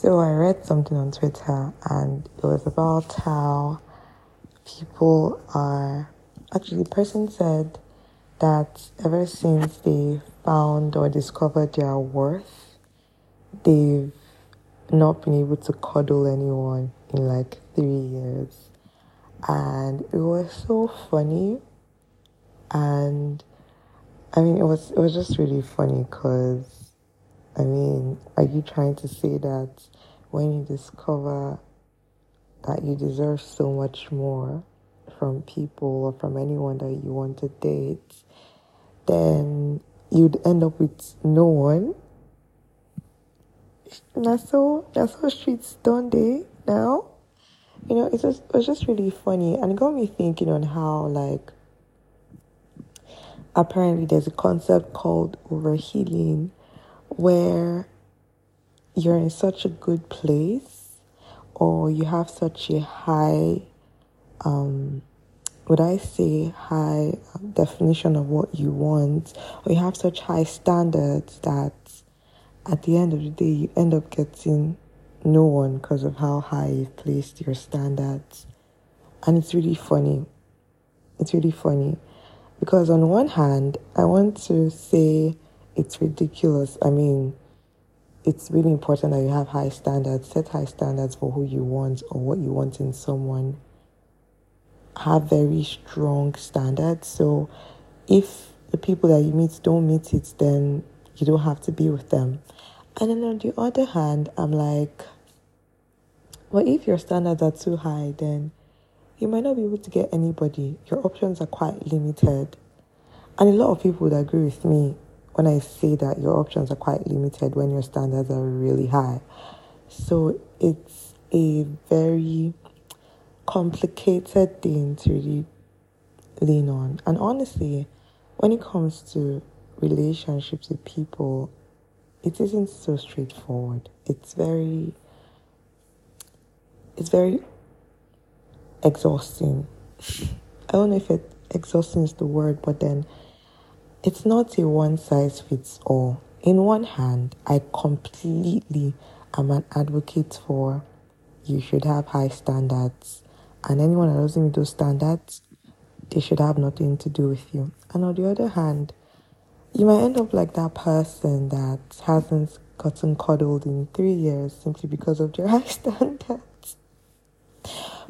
So I read something on Twitter and it was about how people are actually the person said that ever since they found or discovered their worth, they've not been able to cuddle anyone in like three years. And it was so funny. And I mean, it was it was just really funny because, I mean, are you trying to say that when you discover that you deserve so much more from people or from anyone that you want to date, then you'd end up with no one? That's so that's how streets don't they now? You know, it's just it was just really funny and it got me thinking on how like apparently there's a concept called overhealing where you're in such a good place or you have such a high um would I say high definition of what you want or you have such high standards that at the end of the day you end up getting no one because of how high you've placed your standards. And it's really funny. It's really funny. Because, on one hand, I want to say it's ridiculous. I mean, it's really important that you have high standards, set high standards for who you want or what you want in someone. Have very strong standards. So, if the people that you meet don't meet it, then you don't have to be with them. And then on the other hand, I'm like, well, if your standards are too high, then you might not be able to get anybody. Your options are quite limited. And a lot of people would agree with me when I say that your options are quite limited when your standards are really high. So it's a very complicated thing to really lean on. And honestly, when it comes to relationships with people, it isn't so straightforward. It's very it's very exhausting. I don't know if it exhausting is the word, but then it's not a one size fits all. In one hand, I completely am an advocate for you should have high standards, and anyone that doesn't meet those standards, they should have nothing to do with you. And on the other hand, you might end up like that person that hasn't gotten cuddled in three years simply because of their high standards.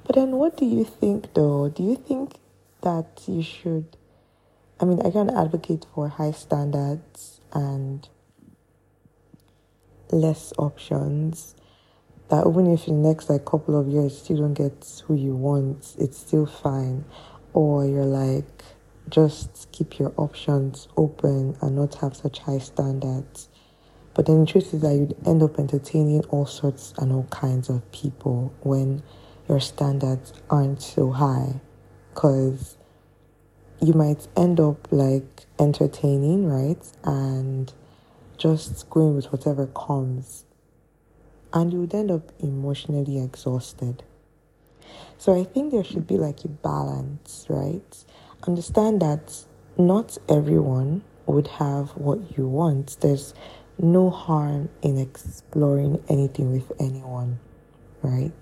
But then, what do you think though? Do you think that you should? I mean, I can advocate for high standards and less options. That even if in the next like couple of years you still don't get who you want, it's still fine. Or you're like, just keep your options open and not have such high standards. But then the truth is that you'd end up entertaining all sorts and all kinds of people when your standards aren't so high because you might end up like entertaining, right? And just going with whatever comes. And you would end up emotionally exhausted. So I think there should be like a balance, right? Understand that not everyone would have what you want. There's no harm in exploring anything with anyone, right?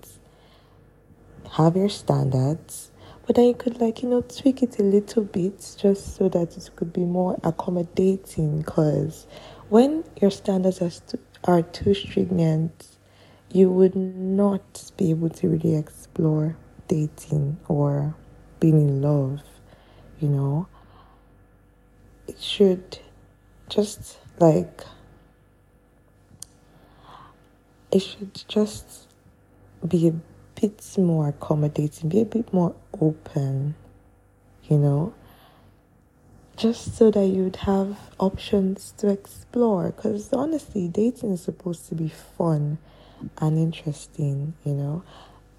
have your standards, but then you could like you know tweak it a little bit just so that it could be more accommodating. Because when your standards are st- are too stringent, you would not be able to really explore dating or being in love. You know, it should just like it should just be a bit more accommodating, be a bit more open, you know, just so that you'd have options to explore. Because honestly, dating is supposed to be fun and interesting, you know,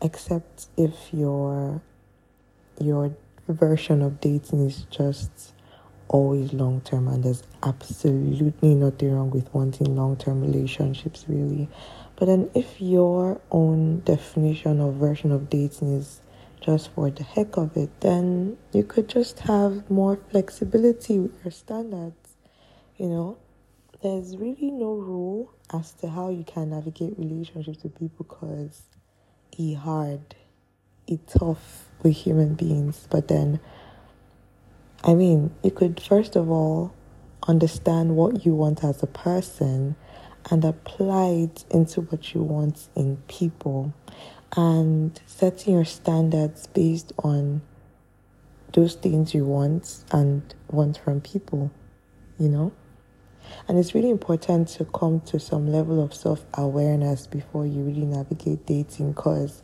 except if your your version of dating is just always long term and there's absolutely nothing wrong with wanting long term relationships really but then, if your own definition or version of dating is just for the heck of it, then you could just have more flexibility with your standards, you know? there's really no rule as to how you can navigate relationships with people because it's hard, it's tough with human beings. But then, I mean, you could first of all understand what you want as a person and apply it into what you want in people and setting your standards based on those things you want and want from people, you know? And it's really important to come to some level of self awareness before you really navigate dating because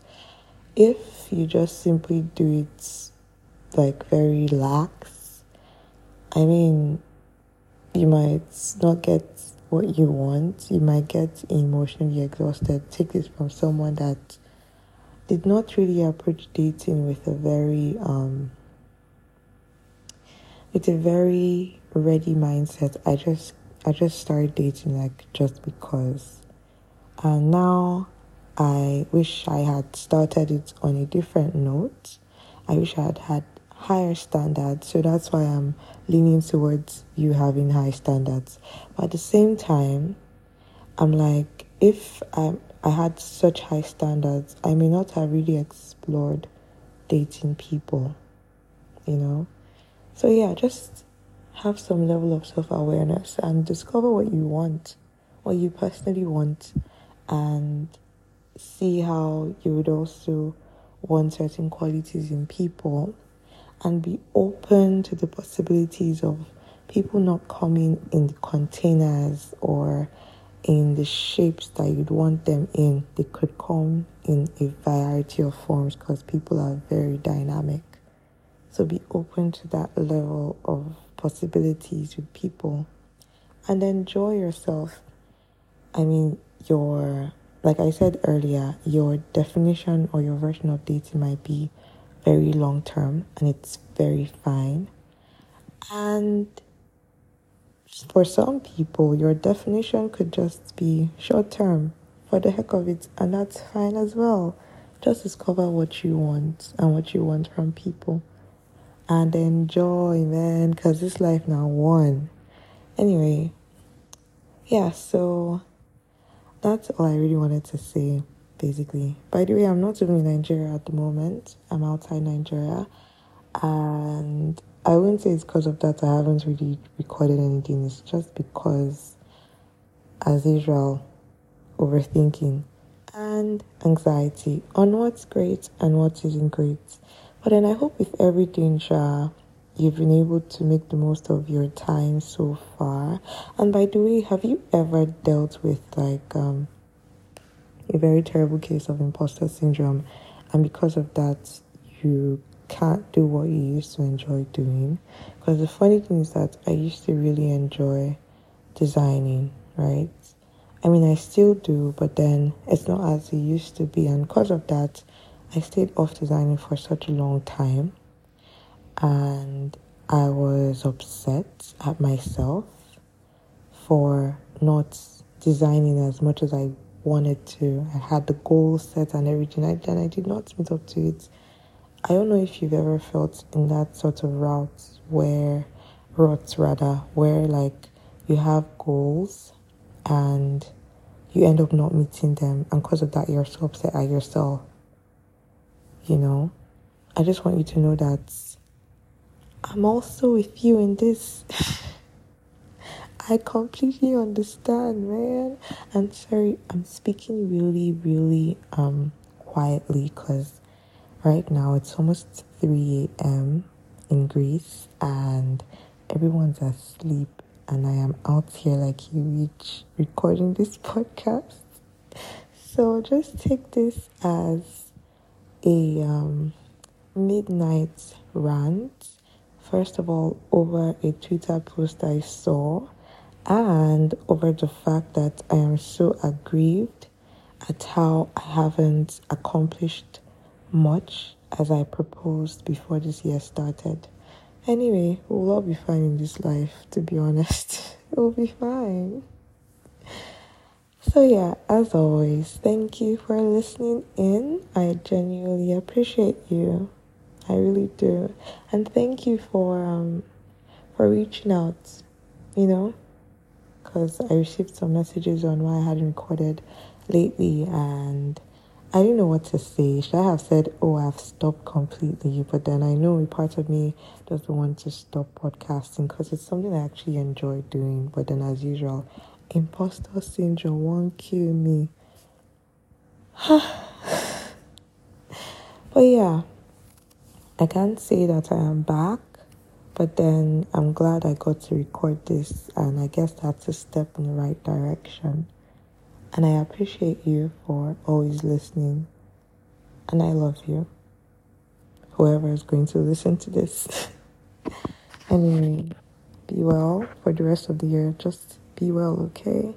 if you just simply do it like very lax, I mean, you might not get what you want, you might get emotionally exhausted. Take this from someone that did not really approach dating with a very um with a very ready mindset. I just I just started dating like just because. And now I wish I had started it on a different note. I wish I had had higher standards. So that's why I'm leaning towards you having high standards. But at the same time, I'm like, if I, I had such high standards, I may not have really explored dating people, you know? So, yeah, just have some level of self awareness and discover what you want, what you personally want, and see how you would also want certain qualities in people and be open to the possibilities of people not coming in the containers or in the shapes that you'd want them in. They could come in a variety of forms because people are very dynamic. So be open to that level of possibilities with people and enjoy yourself. I mean, your, like I said earlier, your definition or your version of dating might be very long term and it's very fine. And for some people, your definition could just be short term for the heck of it, and that's fine as well. Just discover what you want and what you want from people and enjoy, man, because this life now one. Anyway, yeah, so that's all I really wanted to say basically. By the way, I'm not even in Nigeria at the moment. I'm outside Nigeria. And I wouldn't say it's because of that I haven't really recorded anything. It's just because, as usual, overthinking and anxiety on what's great and what isn't great. But then I hope with everything, Sha, you've been able to make the most of your time so far. And by the way, have you ever dealt with like um a very terrible case of imposter syndrome, and because of that, you can't do what you used to enjoy doing. Because the funny thing is that I used to really enjoy designing, right? I mean, I still do, but then it's not as it used to be, and because of that, I stayed off designing for such a long time, and I was upset at myself for not designing as much as I wanted to. I had the goal set and everything, and I did not meet up to it. I don't know if you've ever felt in that sort of route where, routes rather, where like you have goals and you end up not meeting them, and because of that, you're so upset at yourself. You know, I just want you to know that I'm also with you in this. I completely understand, man. And sorry, I'm speaking really, really um quietly because right now it's almost 3 a.m. in Greece and everyone's asleep and I am out here like a witch recording this podcast. So just take this as a um, midnight rant. First of all, over a Twitter post I saw and over the fact that I am so aggrieved at how I haven't accomplished much as I proposed before this year started. Anyway, we'll all be fine in this life, to be honest. we'll be fine. So, yeah, as always, thank you for listening in. I genuinely appreciate you. I really do. And thank you for um for reaching out, you know? Because I received some messages on why I hadn't recorded lately and I didn't know what to say. Should I have said, Oh, I've stopped completely? But then I know a part of me doesn't want to stop podcasting because it's something I actually enjoy doing. But then, as usual, imposter syndrome won't kill me. but yeah, I can't say that I am back. But then I'm glad I got to record this, and I guess that's a step in the right direction. And I appreciate you for always listening. And I love you. Whoever is going to listen to this. anyway, be well for the rest of the year. Just be well, okay?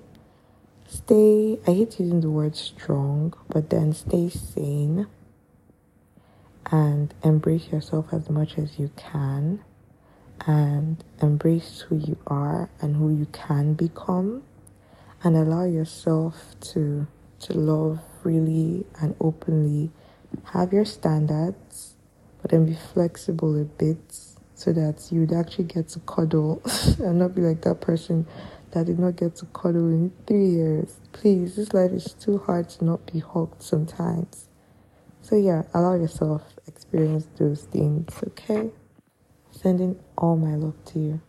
Stay, I hate using the word strong, but then stay sane and embrace yourself as much as you can and embrace who you are and who you can become and allow yourself to to love really and openly. Have your standards but then be flexible a bit so that you'd actually get to cuddle and not be like that person that did not get to cuddle in three years. Please this life is too hard to not be hugged sometimes. So yeah allow yourself experience those things okay sending all my love to you